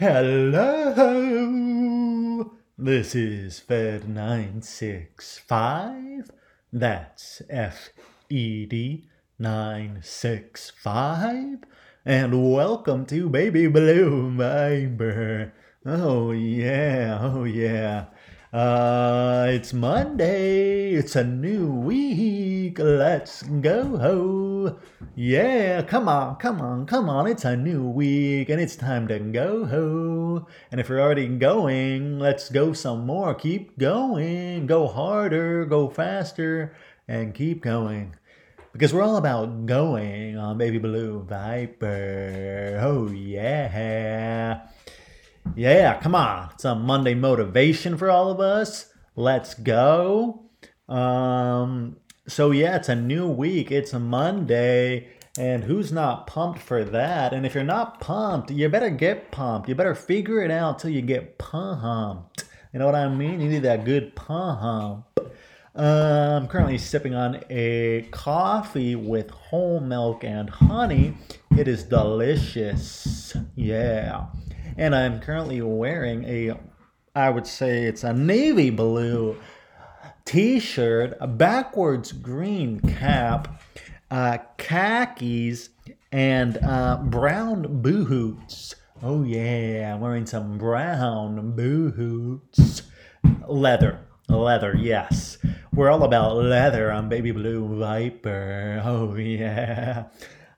Hello, this is Fed 965. That's F E D 965. And welcome to Baby Blue Viper. Oh, yeah, oh, yeah. Uh, it's Monday. It's a new week. Let's go Yeah, come on, come on, come on. It's a new week and it's time to go ho. And if you're already going, let's go some more. Keep going. Go harder, go faster, and keep going. Because we're all about going on Baby Blue Viper. Oh, yeah. Yeah, come on. It's a Monday motivation for all of us. Let's go. Um, so yeah, it's a new week. It's a Monday. And who's not pumped for that? And if you're not pumped, you better get pumped. You better figure it out till you get pumped. You know what I mean? You need that good pump. Uh, I'm currently sipping on a coffee with whole milk and honey. It is delicious. Yeah and I'm currently wearing a, I would say it's a navy blue t-shirt, a backwards green cap, uh, khakis, and uh, brown boots. Oh yeah, I'm wearing some brown boots. Leather, leather, yes. We're all about leather on Baby Blue Viper. Oh yeah.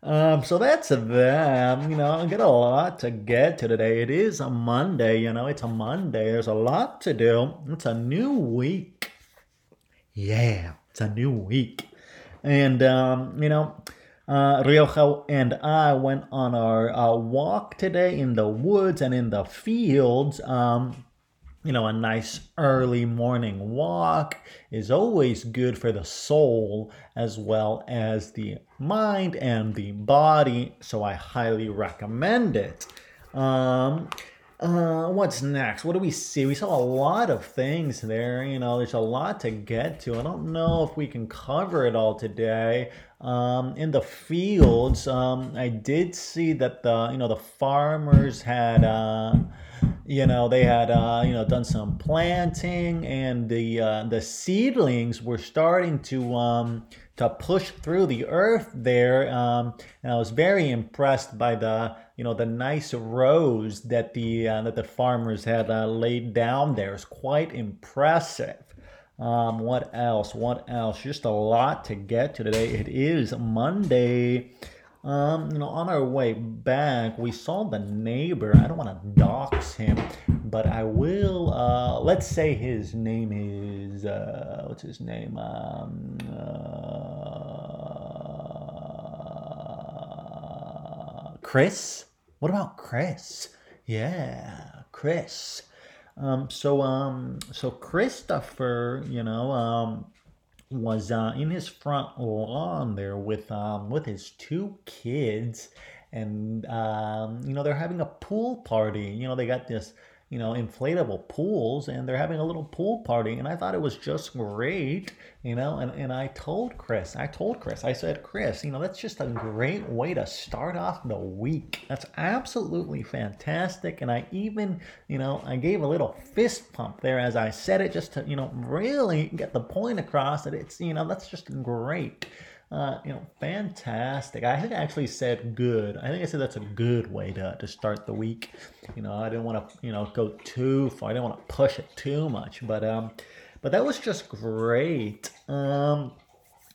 Um, so that's them. You know, I got a lot to get to today. It is a Monday. You know, it's a Monday. There's a lot to do. It's a new week. Yeah, it's a new week. And um, you know, uh, Rioja and I went on our uh, walk today in the woods and in the fields. Um, you know, a nice early morning walk is always good for the soul as well as the mind and the body. So I highly recommend it. Um, uh, what's next? What do we see? We saw a lot of things there. You know, there's a lot to get to. I don't know if we can cover it all today. Um, in the fields, um, I did see that the you know the farmers had. Uh, you know they had uh, you know done some planting and the uh, the seedlings were starting to um, to push through the earth there um, and I was very impressed by the you know the nice rows that the uh, that the farmers had uh, laid down there. It's quite impressive. Um, what else? What else? Just a lot to get to today. It is Monday um, you know, on our way back, we saw the neighbor. I don't want to dox him, but I will. Uh, let's say his name is uh, what's his name? Um, uh, Chris. What about Chris? Yeah, Chris. Um, so um, so Christopher, you know, um, was uh, in his front lawn there with um, with his two kids, and um, you know they're having a pool party. You know they got this you know, inflatable pools and they're having a little pool party. And I thought it was just great, you know. And, and I told Chris, I told Chris, I said, Chris, you know, that's just a great way to start off the week. That's absolutely fantastic. And I even, you know, I gave a little fist pump there as I said it just to, you know, really get the point across that it's, you know, that's just great. Uh, you know, fantastic. I think I actually said good. I think I said that's a good way to, to start the week. You know, I didn't want to, you know, go too far. I didn't want to push it too much, but um, but that was just great. Um,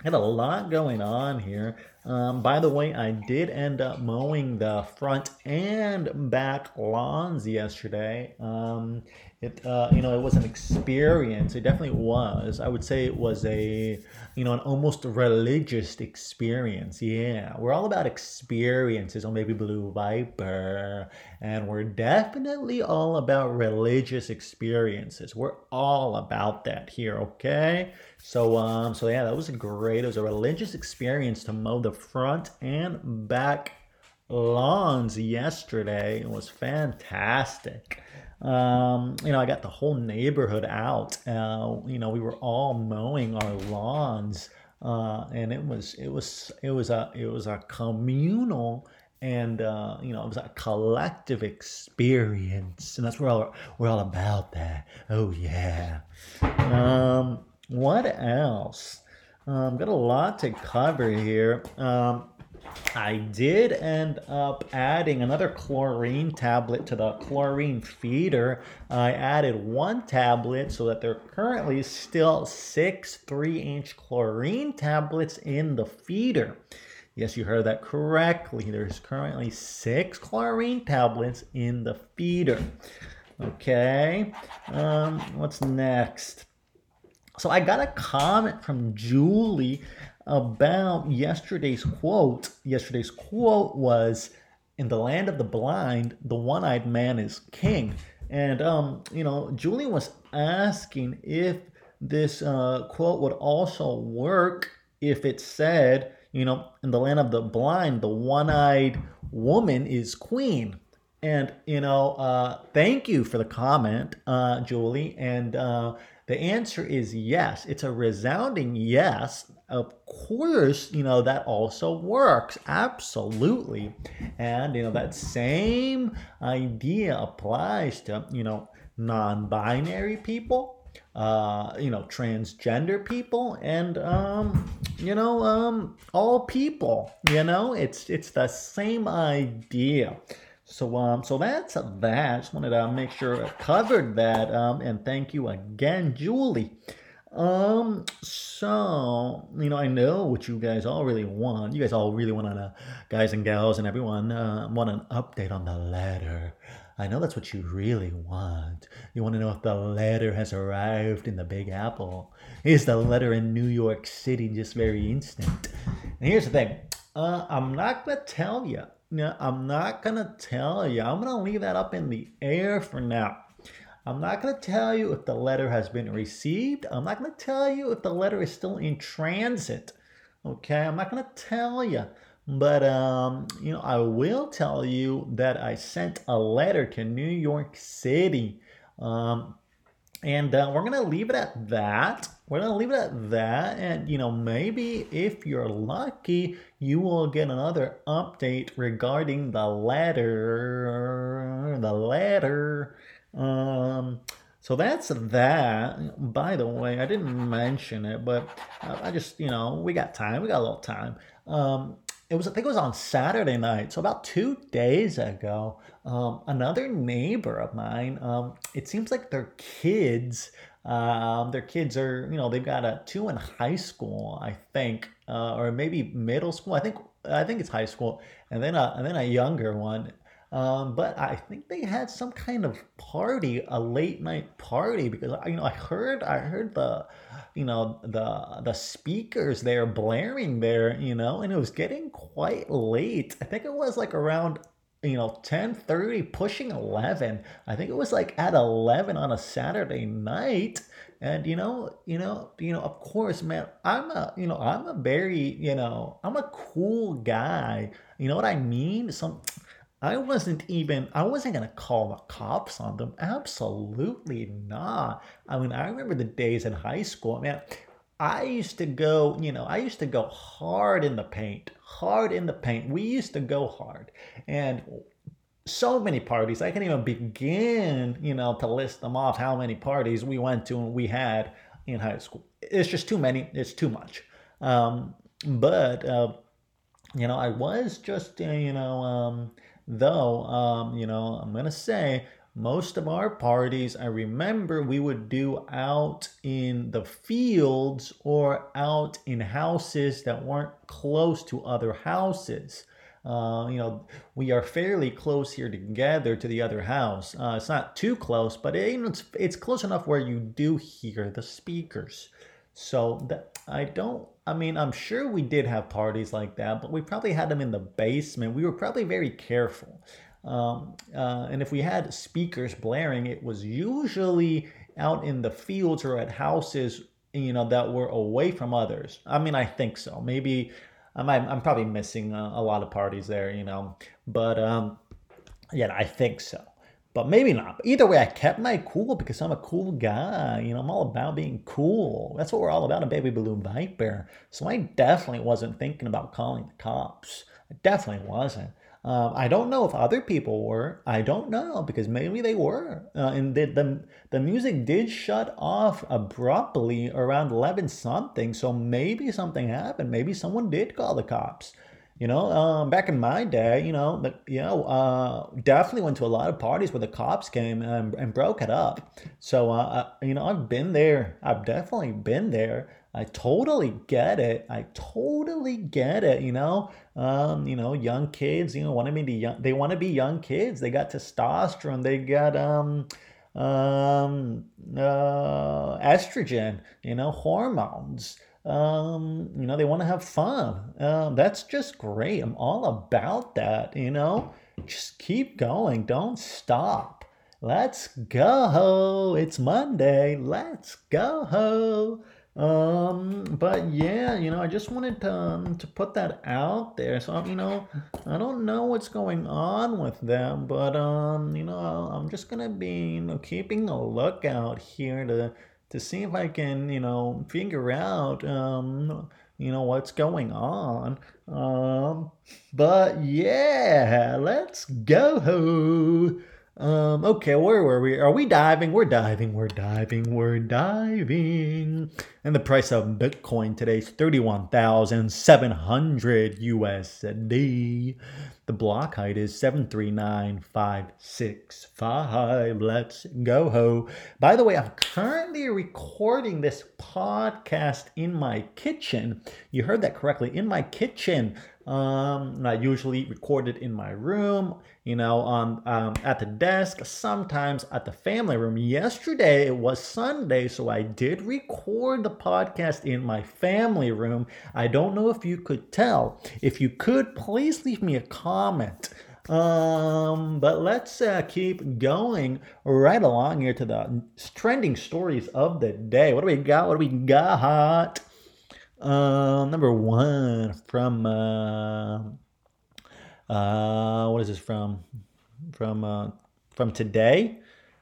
had a lot going on here. Um, by the way, I did end up mowing the front and back lawns yesterday. Um, it uh, you know it was an experience. It definitely was. I would say it was a you know an almost religious experience. Yeah we're all about experiences. On baby blue viper. And we're definitely all about religious experiences. We're all about that here okay? So um so yeah that was great. It was a religious experience to mow the front and back lawns yesterday. It was fantastic um, you know, I got the whole neighborhood out. Uh, you know, we were all mowing our lawns, uh, and it was it was it was a it was a communal and uh, you know it was a collective experience, and that's where all, we're all about that. Oh yeah. Um, what else? Um, got a lot to cover here. Um, I did end up adding another chlorine tablet to the chlorine feeder. I added one tablet so that there are currently still six three inch chlorine tablets in the feeder. Yes, you heard that correctly. There's currently six chlorine tablets in the feeder. Okay, um, what's next? So I got a comment from Julie about yesterday's quote. Yesterday's quote was, "In the land of the blind, the one-eyed man is king." And um, you know, Julie was asking if this uh, quote would also work if it said, you know, in the land of the blind, the one-eyed woman is queen. And you know, uh, thank you for the comment, uh, Julie. And uh, the answer is yes. It's a resounding yes. Of course, you know, that also works. Absolutely. And, you know, that same idea applies to, you know, non binary people, uh, you know, transgender people, and, um, you know, um, all people. You know, it's it's the same idea. So um, so that's that. Just wanted to make sure I covered that. Um, and thank you again, Julie. Um, so you know, I know what you guys all really want. You guys all really want a guys and gals and everyone, uh, want an update on the letter. I know that's what you really want. You want to know if the letter has arrived in the Big Apple. Is the letter in New York City just very instant? And here's the thing. Uh, I'm not gonna tell you No, I'm not going to tell you. I'm going to leave that up in the air for now. I'm not going to tell you if the letter has been received. I'm not going to tell you if the letter is still in transit. Okay, I'm not going to tell you. But um, you know, I will tell you that I sent a letter to New York City. Um, and uh, we're gonna leave it at that. We're gonna leave it at that, and you know, maybe if you're lucky, you will get another update regarding the letter. The letter. Um, so that's that. By the way, I didn't mention it, but I just, you know, we got time. We got a little time. Um, it was I think it was on Saturday night, so about two days ago. Um, another neighbor of mine. Um, it seems like their kids. Um, their kids are you know they've got a two in high school I think uh, or maybe middle school I think I think it's high school and then a, and then a younger one um, but I think they had some kind of party, a late night party, because you know I heard I heard the, you know the the speakers there blaring there, you know, and it was getting quite late. I think it was like around you know 10:30 pushing 11 i think it was like at 11 on a saturday night. And you know you know you know of course man i'm a you know i'm a very you know i'm a cool guy. You know what i mean? Some I wasn't even, I wasn't going to call the cops on them. Absolutely not. I mean, I remember the days in high school, man. I used to go, you know, I used to go hard in the paint, hard in the paint. We used to go hard. And so many parties, I can't even begin, you know, to list them off how many parties we went to and we had in high school. It's just too many, it's too much. Um, but, uh, you know, I was just, uh, you know, um, Though, um, you know, I'm going to say most of our parties, I remember we would do out in the fields or out in houses that weren't close to other houses. Uh, you know, we are fairly close here together to the other house. Uh, it's not too close, but it, it's, it's close enough where you do hear the speakers. So that I don't. I mean, I'm sure we did have parties like that, but we probably had them in the basement. We were probably very careful. Um, uh, and if we had speakers blaring, it was usually out in the fields or at houses, you know, that were away from others. I mean, I think so. Maybe I'm, I'm probably missing a, a lot of parties there, you know, but um, yeah, I think so but maybe not. But either way, I kept my cool because I'm a cool guy. You know, I'm all about being cool. That's what we're all about in Baby Blue Viper. So I definitely wasn't thinking about calling the cops. I definitely wasn't. Um, I don't know if other people were. I don't know because maybe they were. Uh, and the, the the music did shut off abruptly around eleven something. So maybe something happened. Maybe someone did call the cops. You know, um, back in my day, you know, but you know, uh, definitely went to a lot of parties where the cops came and, and broke it up. So, uh, you know, I've been there. I've definitely been there. I totally get it. I totally get it. You know, um, you know, young kids, you know, want to be young. They want to be young kids. They got testosterone. They got um, um, uh, estrogen. You know, hormones. Um, you know, they want to have fun. Um, that's just great. I'm all about that. You know, just keep going. Don't stop. Let's go. It's Monday. Let's go. Um, but yeah, you know, I just wanted to um, to put that out there. So you know, I don't know what's going on with them, but um, you know, I'm just gonna be you know keeping a lookout here to to see if I can you know figure out um you know what's going on. Um, but yeah, let's go. Um, okay, where were we? Are we diving? We're diving, we're diving, we're diving. And the price of Bitcoin today is 31,700 USD. The block height is 739565. Let's go ho. By the way, I'm currently recording this podcast in my kitchen. You heard that correctly, in my kitchen. Um, I usually record it in my room, you know, on um, at the desk, sometimes at the family room. Yesterday it was Sunday, so I did record the podcast in my family room. I don't know if you could tell. If you could, please leave me a comment. Um, but let's uh, keep going right along here to the trending stories of the day. What do we got? What do we got? Uh, number one from uh, uh, what is this from? From uh, from today.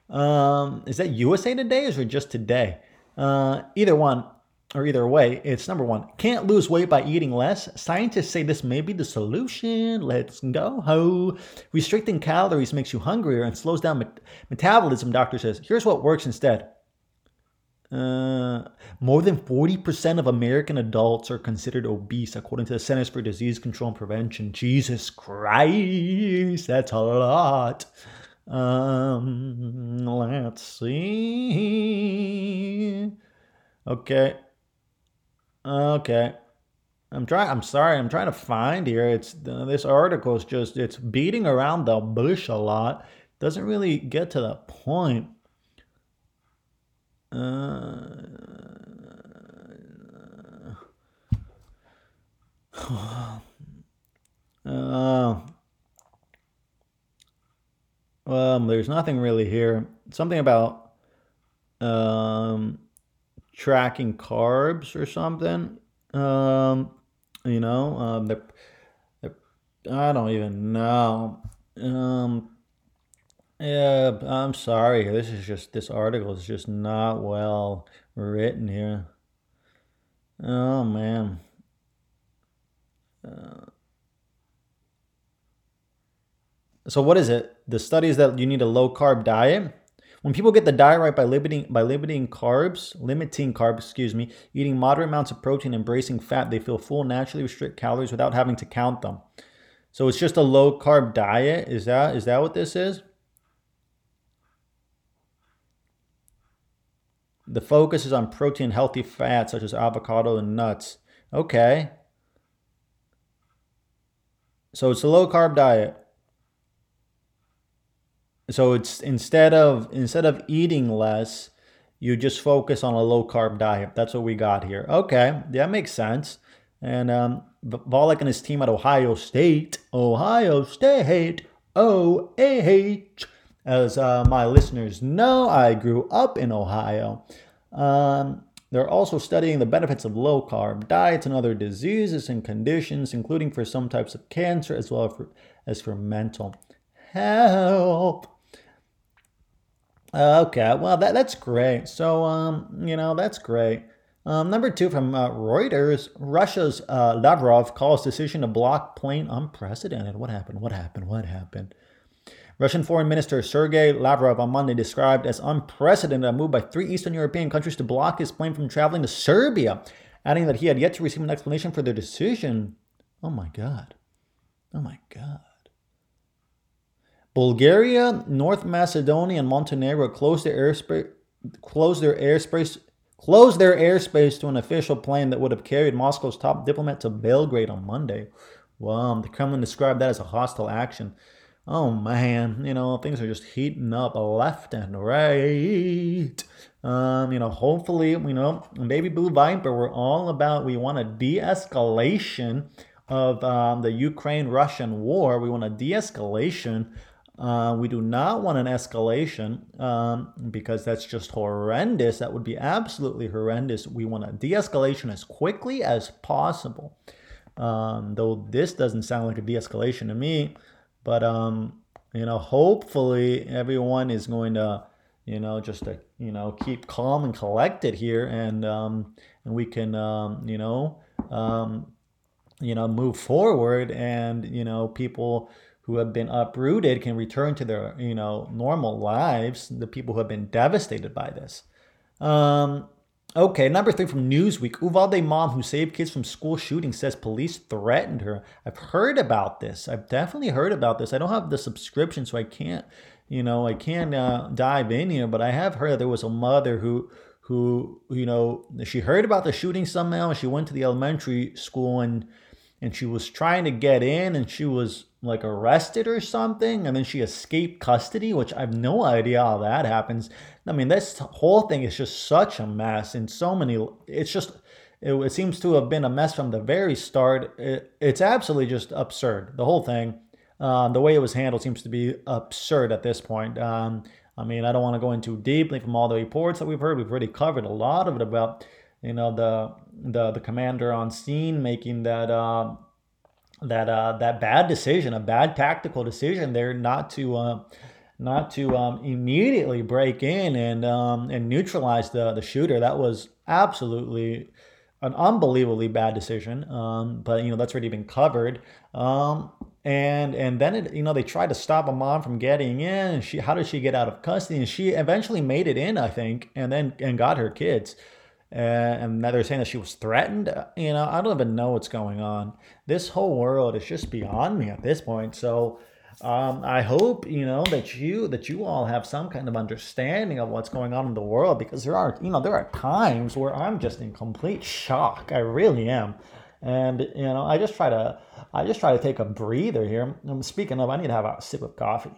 Um, is that USA Today or just today? Uh, either one or either way, it's number one. Can't lose weight by eating less. Scientists say this may be the solution. Let's go ho. Restricting calories makes you hungrier and slows down met- metabolism. Doctor says. Here's what works instead. Uh, more than 40% of American adults are considered obese, according to the Centers for Disease Control and Prevention. Jesus Christ, that's a lot. Um, let's see. Okay. Okay. I'm trying. I'm sorry. I'm trying to find here. It's uh, this article is just it's beating around the bush a lot. Doesn't really get to the point. Uh, well, there's nothing really here. Something about um, tracking carbs or something. Um, you know, um, they're, they're, I don't even know. Um, yeah, I'm sorry. This is just this article is just not well written here. Oh man. Uh, so what is it? The studies that you need a low carb diet. When people get the diet right by limiting by limiting carbs, limiting carbs, excuse me, eating moderate amounts of protein, embracing fat, they feel full, naturally restrict calories without having to count them. So it's just a low carb diet. Is that is that what this is? The focus is on protein healthy fats such as avocado and nuts. Okay. So it's a low carb diet. So it's instead of instead of eating less, you just focus on a low carb diet. That's what we got here. Okay, that makes sense. And um, Volek and his team at Ohio State, Ohio State, O H as uh, my listeners know, I grew up in Ohio. Um, they're also studying the benefits of low carb diets and other diseases and conditions, including for some types of cancer as well for, as for mental health. Okay, well that that's great. So um, you know that's great. Um, number two from uh, Reuters, Russia's uh, Lavrov calls decision to block plane unprecedented. What happened? What happened? What happened? Russian Foreign Minister Sergei Lavrov on Monday described as unprecedented a move by three Eastern European countries to block his plane from traveling to Serbia, adding that he had yet to receive an explanation for their decision. Oh my God. Oh my God. Bulgaria, North Macedonia, and Montenegro closed their airspace closed their airspace closed their airspace to an official plane that would have carried Moscow's top diplomat to Belgrade on Monday. Well, the Kremlin described that as a hostile action. Oh man, you know, things are just heating up left and right. Um, you know, hopefully, you know, Baby Blue Viper, we're all about, we want a de escalation of um, the Ukraine Russian war. We want a de escalation uh, we do not want an escalation um, because that's just horrendous. That would be absolutely horrendous. We want a de escalation as quickly as possible. Um, though this doesn't sound like a de escalation to me, but um, you know, hopefully everyone is going to, you know, just to, you know, keep calm and collected here, and um, and we can, um, you know, um, you know, move forward, and you know, people who have been uprooted can return to their you know normal lives the people who have been devastated by this. Um, okay number three from newsweek. Uvalde mom who saved kids from school shooting says police threatened her. I've heard about this. I've definitely heard about this. I don't have the subscription so i can't you know i can't uh, dive in here but i have heard there was a mother who who you know she heard about the shooting somehow and she went to the elementary school and and she was trying to get in and she was like arrested or something and then she escaped custody which i have no idea how that happens. I mean this whole thing is just such a mess and so many it's just it, it seems to have been a mess from the very start. It, it's absolutely just absurd the whole thing. Um, the way it was handled seems to be absurd at this point. Um, i mean i don't want to go into deeply from all the reports that we've heard. We've already covered a lot of it about you know the the the commander on scene making that uh, that uh, that bad decision, a bad tactical decision there, not to uh, not to um, immediately break in and um, and neutralize the the shooter. That was absolutely an unbelievably bad decision. Um, but you know that's already been covered. Um, and and then it, you know they tried to stop a mom from getting in. She how did she get out of custody? And she eventually made it in, I think, and then and got her kids. Uh, and now they're saying that she was threatened. You know, I don't even know what's going on. This whole world is just beyond me at this point. So um, I hope you know that you that you all have some kind of understanding of what's going on in the world because there are you know there are times where I'm just in complete shock. I really am, and you know I just try to I just try to take a breather here. I'm speaking of, I need to have a sip of coffee.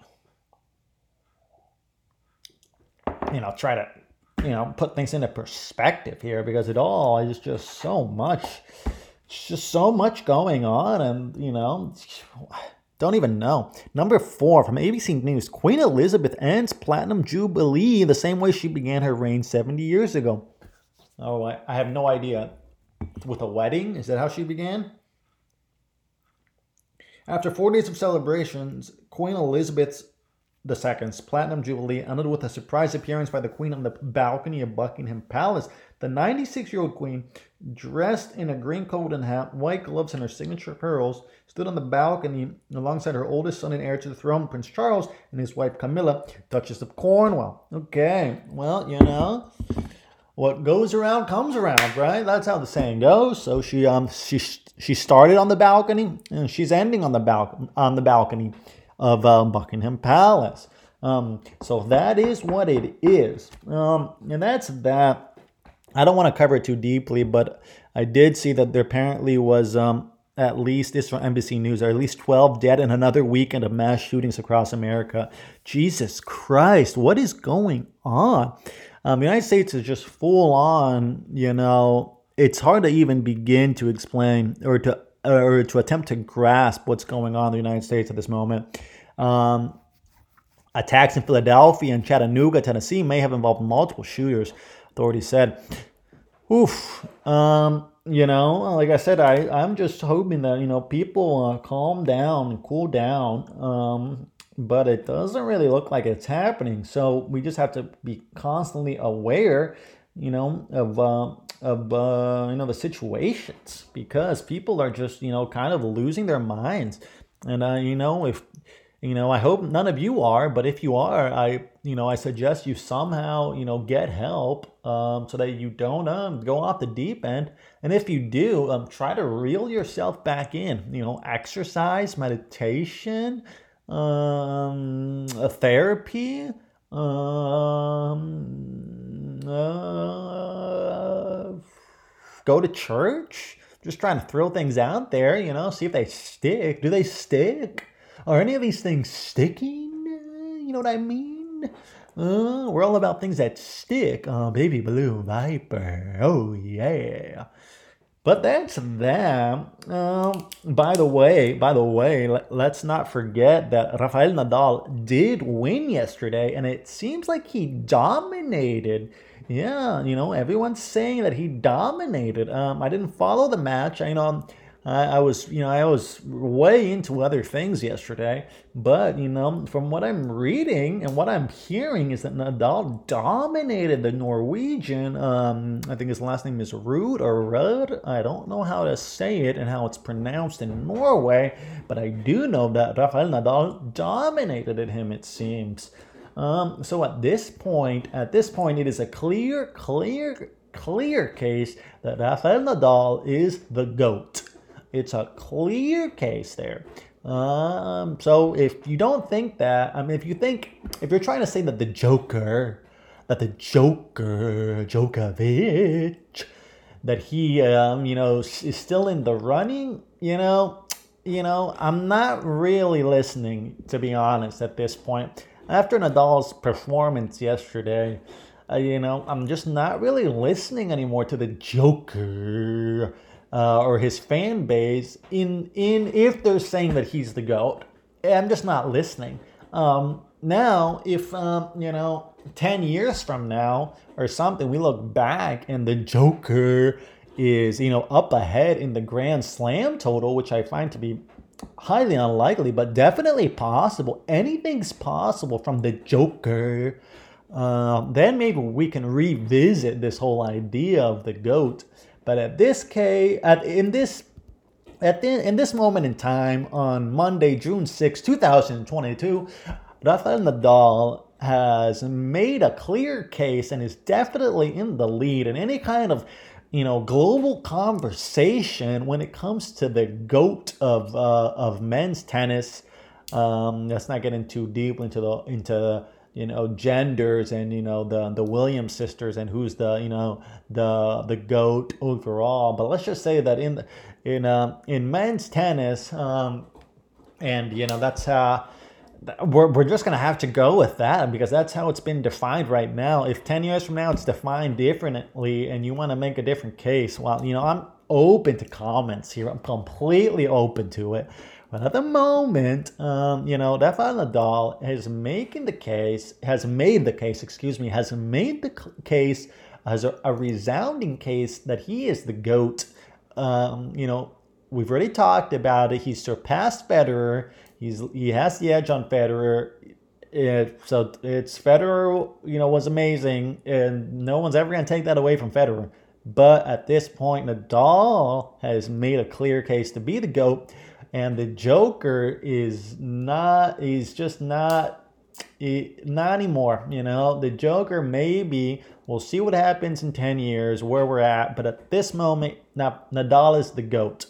You know, try to you know put things into perspective here because it all is just so much it's just so much going on and you know don't even know. Number four from abc news queen elizabeth ends platinum jubilee the same way she began her reign 70 years ago. Oh i, I have no idea. With a wedding? Is that how she began? After four days of celebrations queen elizabeth's II's Platinum Jubilee ended with a surprise appearance by the Queen on the balcony of Buckingham Palace. The 96 year old Queen, dressed in a green coat and hat, white gloves, and her signature pearls, stood on the balcony alongside her oldest son and heir to the throne, Prince Charles, and his wife Camilla, Duchess of Cornwall. Okay, well, you know. What goes around comes around, right? That's how the saying goes. So she um she she started on the balcony and she's ending on the balcony on the balcony of uh, Buckingham Palace. Um, so that is what it is. Um, and that's that. I don't want to cover it too deeply, but I did see that there apparently was um, at least, this from NBC News, at least 12 dead in another weekend of mass shootings across America. Jesus Christ, what is going on? Um, the United States is just full on, you know, it's hard to even begin to explain or to or to attempt to grasp what's going on in the United States at this moment. Um, attacks in Philadelphia and Chattanooga, Tennessee may have involved multiple shooters, authorities said. Oof. Um, you know, like I said, I, I'm just hoping that, you know, people uh, calm down and cool down. Um, but it doesn't really look like it's happening. So we just have to be constantly aware, you know, of, uh, of uh, you know the situations because people are just you know kind of losing their minds, and uh, you know if you know I hope none of you are, but if you are, I you know I suggest you somehow you know get help um, so that you don't um, go off the deep end, and if you do, um, try to reel yourself back in. You know, exercise, meditation, um, a therapy. Um, uh, go to church. Just trying to throw things out there, you know, see if they stick. Do they stick? Are any of these things sticking? You know what I mean? Uh, we're all about things that stick. Oh, baby blue viper. Oh, yeah. But that's that. Um, by the way, by the way, let, us not forget that Rafael Nadal did win yesterday, and it seems like he dominated. Yeah, you know, everyone's saying that he dominated. Um, I didn't follow the match. I know I, I was, you know, I was way into other things yesterday, but you know, from what I'm reading and what I'm hearing is that Nadal dominated the Norwegian. Um, I think his last name is Ruud or Rudd. I don't know how to say it and how it's pronounced in Norway, but I do know that Rafael Nadal dominated him. It seems. Um, so at this point, at this point, it is a clear, clear, clear case that Rafael Nadal is the goat. It's a clear case there. Um, so if you don't think that, I mean, if you think, if you're trying to say that the Joker, that the Joker, Djokovic, that he, um, you know, is still in the running, you know, you know, I'm not really listening, to be honest, at this point. After Nadal's performance yesterday, uh, you know, I'm just not really listening anymore to the Joker uh, or his fan base in in if they're saying that he's the goat. I'm just not listening. Um, now, if um, you know, ten years from now or something, we look back and the Joker is you know up ahead in the Grand Slam total, which I find to be highly unlikely, but definitely possible. Anything's possible from the Joker. Uh, then maybe we can revisit this whole idea of the goat. But at this case, at in this at the, in this moment in time on Monday, June 6, 2022, Rafael Nadal has made a clear case and is definitely in the lead in any kind of you know global conversation when it comes to the goat of uh, of men's tennis. Um, let's not get into deep into the into you know genders and you know the the Williams sisters and who's the you know the the goat overall. But let's just say that in in uh, in men's tennis, um, and you know that's how. We're, we're just going to have to go with that because that's how it's been defined right now. If 10 years from now it's defined differently and you want to make a different case, well, you know, I'm open to comments here. I'm completely open to it. But at the moment, um, you know, Rafael Nadal is making the case, has made the case, excuse me, has made the case as a, a resounding case that he is the GOAT. Um, you know, we've already talked about it. He's surpassed Federer. He's he has the edge on Federer. It, so it's Federer, you know, was amazing, and no one's ever to take that away from Federer. But at this point, Nadal has made a clear case to be the GOAT and the Joker is not. He's just not. Not anymore. You know, the Joker maybe. We'll see what happens in ten years where we're at. But at this moment, Nadal is the goat.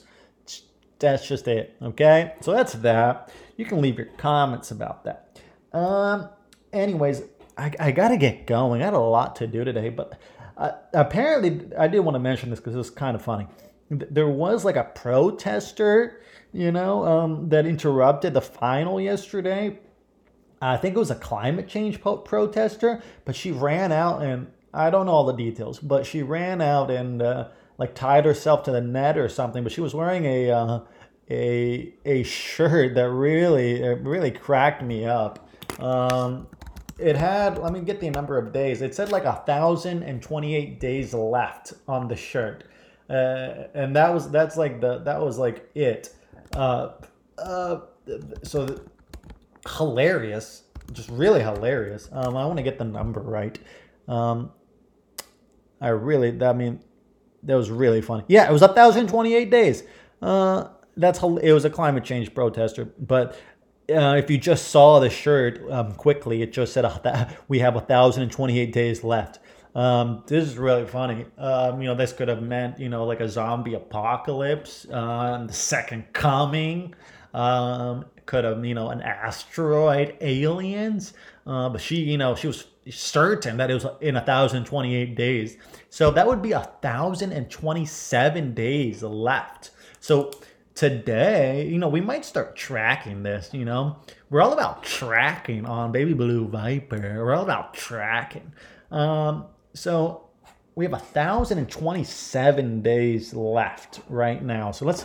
That's just it. Okay, so that's that. You can leave your comments about that. Um. Anyways, I, I gotta get going. I got a lot to do today, but uh, apparently I did want to mention this because it was kind of funny. There was like a protester you know, um, that interrupted the final yesterday. I think it was a climate change po- protester, but she ran out and I don't know all the details, but she ran out and uh, like tied herself to the net or something. But she was wearing a uh, a a shirt that really really cracked me up. Um, it had let me get the number of days. It said like a thousand and twenty eight days left on the shirt, uh, and that was that's like the that was like it. Uh, uh, so hilarious, just really hilarious. Um, I want to get the number right. Um, I really, I mean, that was really funny. Yeah, it was 1,028 days. Uh, that's it was a climate change protester, but uh, if you just saw the shirt um, quickly, it just said we have 1,028 days left. Um, this is really funny. Um, you know, this could have meant, you know, like a zombie apocalypse, uh, the second coming. Um, could have, you know, an asteroid, aliens. Uh, but she, you know, she was certain that it was in 1,028 days. So that would be 1,027 days left. So today, you know, we might start tracking this, you know. We're all about tracking on Baby Blue Viper. We're all about tracking. Um, so we have 1,027 days left right now. So let's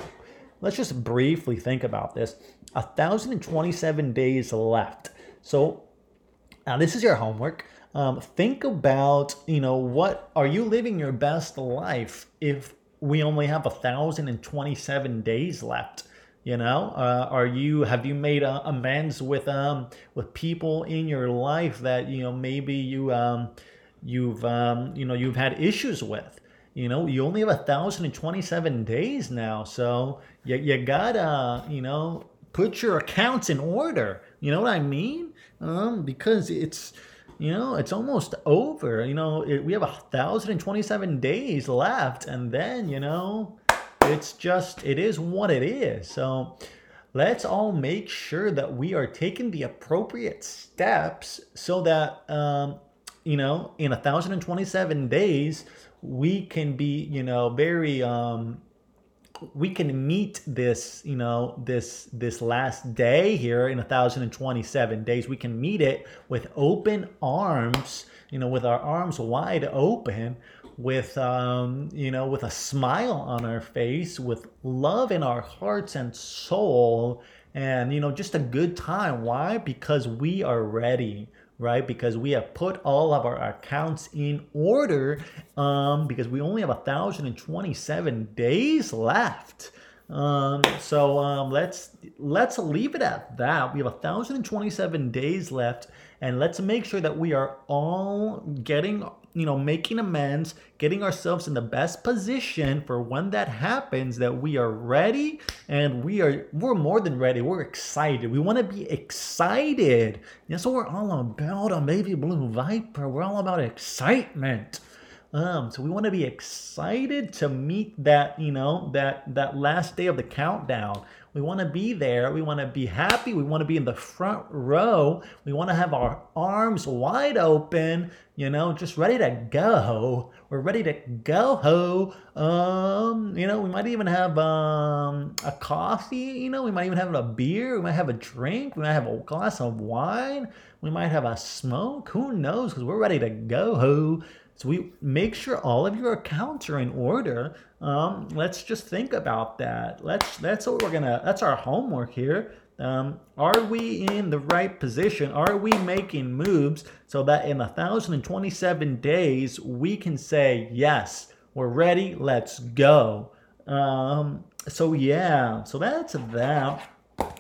let's just briefly think about this. 1,027 days left. So now this is your homework. Um, think about, you know, what are you living your best life if we only have 1,027 days left? You know, uh, are you have you made uh, amends with um with people in your life that you know maybe you um you've um, you know you've had issues with. You know, you only have a thousand and twenty-seven days now, so you, you gotta you know put your accounts in order. You know what I mean? Um, because it's you know it's almost over. You know, it, we have a thousand and twenty-seven days left, and then you know it's just it is what it is. So let's all make sure that we are taking the appropriate steps so that um, you know, in a 1027 days, we can be, you know, very um we can meet this, you know, this this last day here in 1027 days. We can meet it with open arms, you know, with our arms wide open, with um, you know, with a smile on our face, with love in our hearts and soul, and you know, just a good time. Why? Because we are ready right? Because we have put all of our accounts in order um, because we only have 1,027 days left. Um, so um, let's let's leave it at that. We have 1,027 days left, and let's make sure that we are all getting you know, making amends, getting ourselves in the best position for when that happens that we are ready and we are we're more than ready. We're excited. We want to be excited. That's what we're all about on Baby Blue Viper. We're all about excitement. Um, so we want to be excited to meet that, you know, that that last day of the countdown. We want to be there. We want to be happy. We want to be in the front row. We want to have our arms wide open, you know, just ready to go. We're ready to go. Ho. Um, you know, we might even have um, a coffee, you know, we might even have a beer. We might have a drink. We might have a glass of wine. We might have a smoke. Who knows? Because we're ready to go. So we make sure all of your accounts are in order. Um, let's just think about that. Let's that's what we're gonna. That's our homework here. Um, are we in the right position? Are we making moves so that in 1,027 days we can say yes, we're ready, let's go. Um, so yeah, so that's that.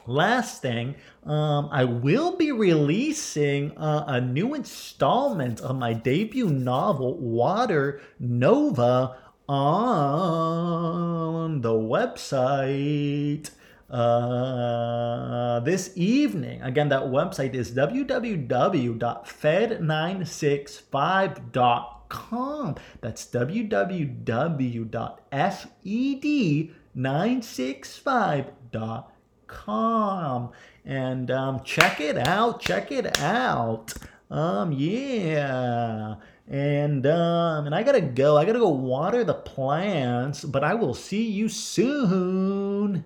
Last thing, um, I will be releasing uh, a new installment of my debut novel, Water Nova, on the website uh, this evening. Again, that website is www.fed965.com. That's www.fed965.com com and um, check it out. Check it out. Um, yeah. And um, and I gotta go. I gotta go water the plants. But I will see you soon.